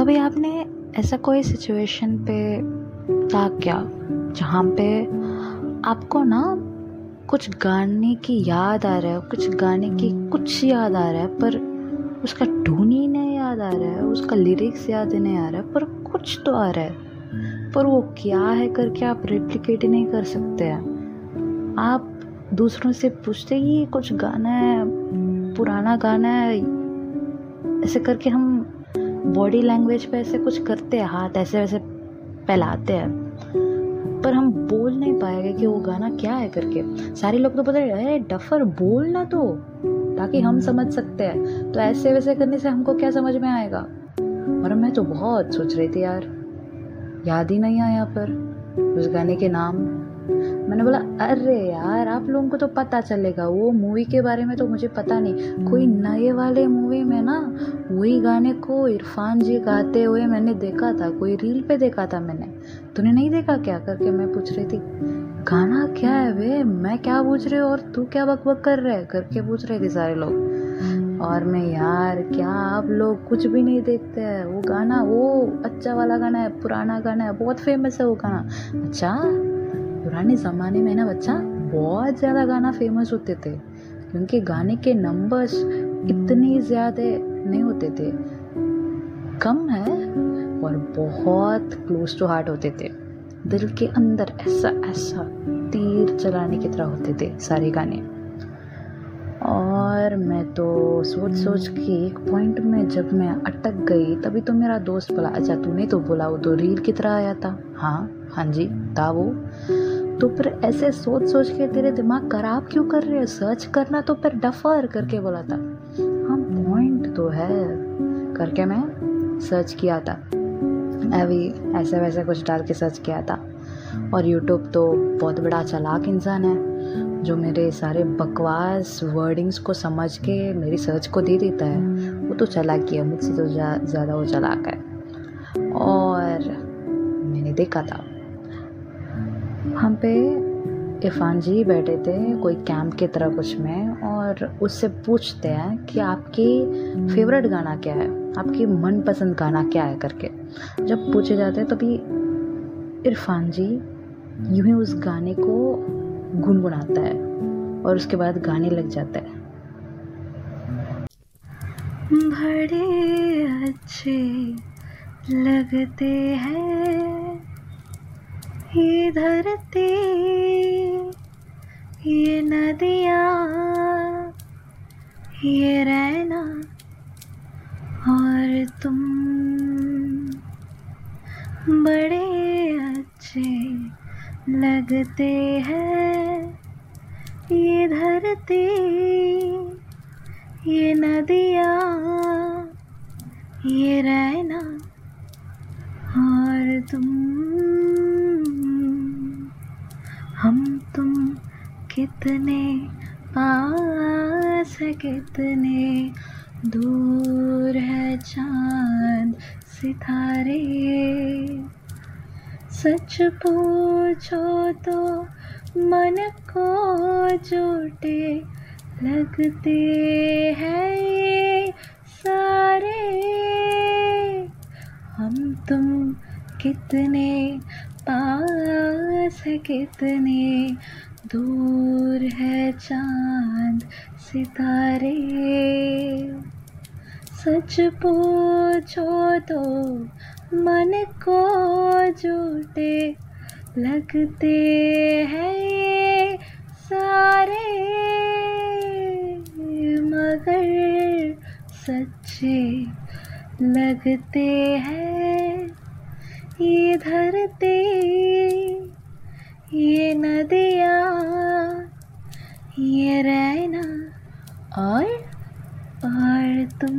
कभी आपने ऐसा कोई सिचुएशन पे था क्या जहाँ पे आपको ना कुछ गाने की याद आ रहा है, कुछ गाने की कुछ याद आ रहा है, पर उसका टून ही नहीं याद आ रहा है, उसका लिरिक्स याद नहीं आ रहा है पर कुछ तो आ रहा है। पर वो क्या है करके आप रेप्लिकेट नहीं कर सकते हैं? आप दूसरों से पूछते ही कुछ गाना है, पुराना गाना है, ऐसे करके हम बॉडी लैंग्वेज पे ऐसे कुछ करते हैं, हाथ ऐसे वैसे फैलाते हैं, पर हम बोल नहीं पाएँगे कि वो गाना क्या है करके। सारे लोग तो बोलते अरे, डफर, बोल ना तो ताकि हम समझ सकते हैं। तो ऐसे वैसे करने से हमको क्या समझ में आएगा? और मैं तो बहुत सोच रही थी यार, याद ही नहीं आया पर उस गाने के नाम। मैंने बोला, अरे यार, आप लोगों को तो पता चलेगा। वो मूवी के बारे में तो मुझे पता नहीं। कोई नए वाले मूवी में ना, वही गाने को इरफान जी गाते हुए मैंने देखा था। कोई रील पे देखा था मैंने। तूने नहीं देखा क्या? करके मैं पूछ रही थी। गाना क्या है वे? मैं क्या पूछ रही हूँ और तू क्या बक बक कर रहे करके पूछ रहे थे सारे लोग। और मैं, यार, क्या आप लोग कुछ भी नहीं देखते हैं? वो गाना, वो अच्छा वाला गाना है, पुराना गाना है, बहुत फ़ेमस है वो गाना। अच्छा? पुराने ज़माने में ना बच्चा बहुत ज़्यादा गाना फ़ेमस होते थे, क्योंकि गाने के नंबर्स इतने ज़्यादा नहीं होते थे। कम है और बहुत क्लोज टू हार्ट होते थे। दिल के अंदर ऐसा ऐसा तीर चलाने की तरह होते थे सारे गाने। और मैं तो सोच सोच के एक पॉइंट में जब मैं अटक गई, तभी तो मेरा दोस्त बोला अच्छा तूने तो बोला, वो तो रील की तरह आया था। हाँ हाँ जी, था वो। तो फिर ऐसे सोच सोच के तेरे दिमाग खराब क्यों कर रहे हो? सर्च करना तो फिर डफर करके बोला था। हाँ पॉइंट तो है करके मैं सर्च किया था। अभी ऐसे वैसे कुछ डाल के सर्च किया था। और यूट्यूब तो बहुत बड़ा चलाक इंसान है जो मेरे सारे बकवास वर्डिंग्स को समझ के मेरी सर्च को दे देता है। वो तो चलाक है मुझसे तो ज़्यादा जा, वो चलाक है। और मैंने देखा था हम पे इरफान जी बैठे थे कोई कैंप की तरह कुछ में और उससे पूछते हैं कि आपकी फेवरेट गाना क्या है? आपकी मनपसंद गाना क्या है करके। जब पूछे जाते हैं, तभी इरफान जी यूँ ही उस गाने को गुनगुनाता है और उसके बाद गाने लग जाता है। बड़े अच्छे लगते हैं। ये धरती, ये नदियाँ, ये रहना और तुम बड़े अच्छे लगते हैं। ये धरती, ये नदियाँ, ये रहना और तुम हम तुम कितने पास कितने दूर है चाँद सितारे। सच पूछो तो मन को झूठे लगते हैं ये सारे। हम तुम कितने है कितने दूर है चाँद सितारे। सच पूछो तो मन को झूठे लगते हैं सारे। मगर सच्चे लगते हैं ये धरती ये नदियाँ ये रहना और और तुम।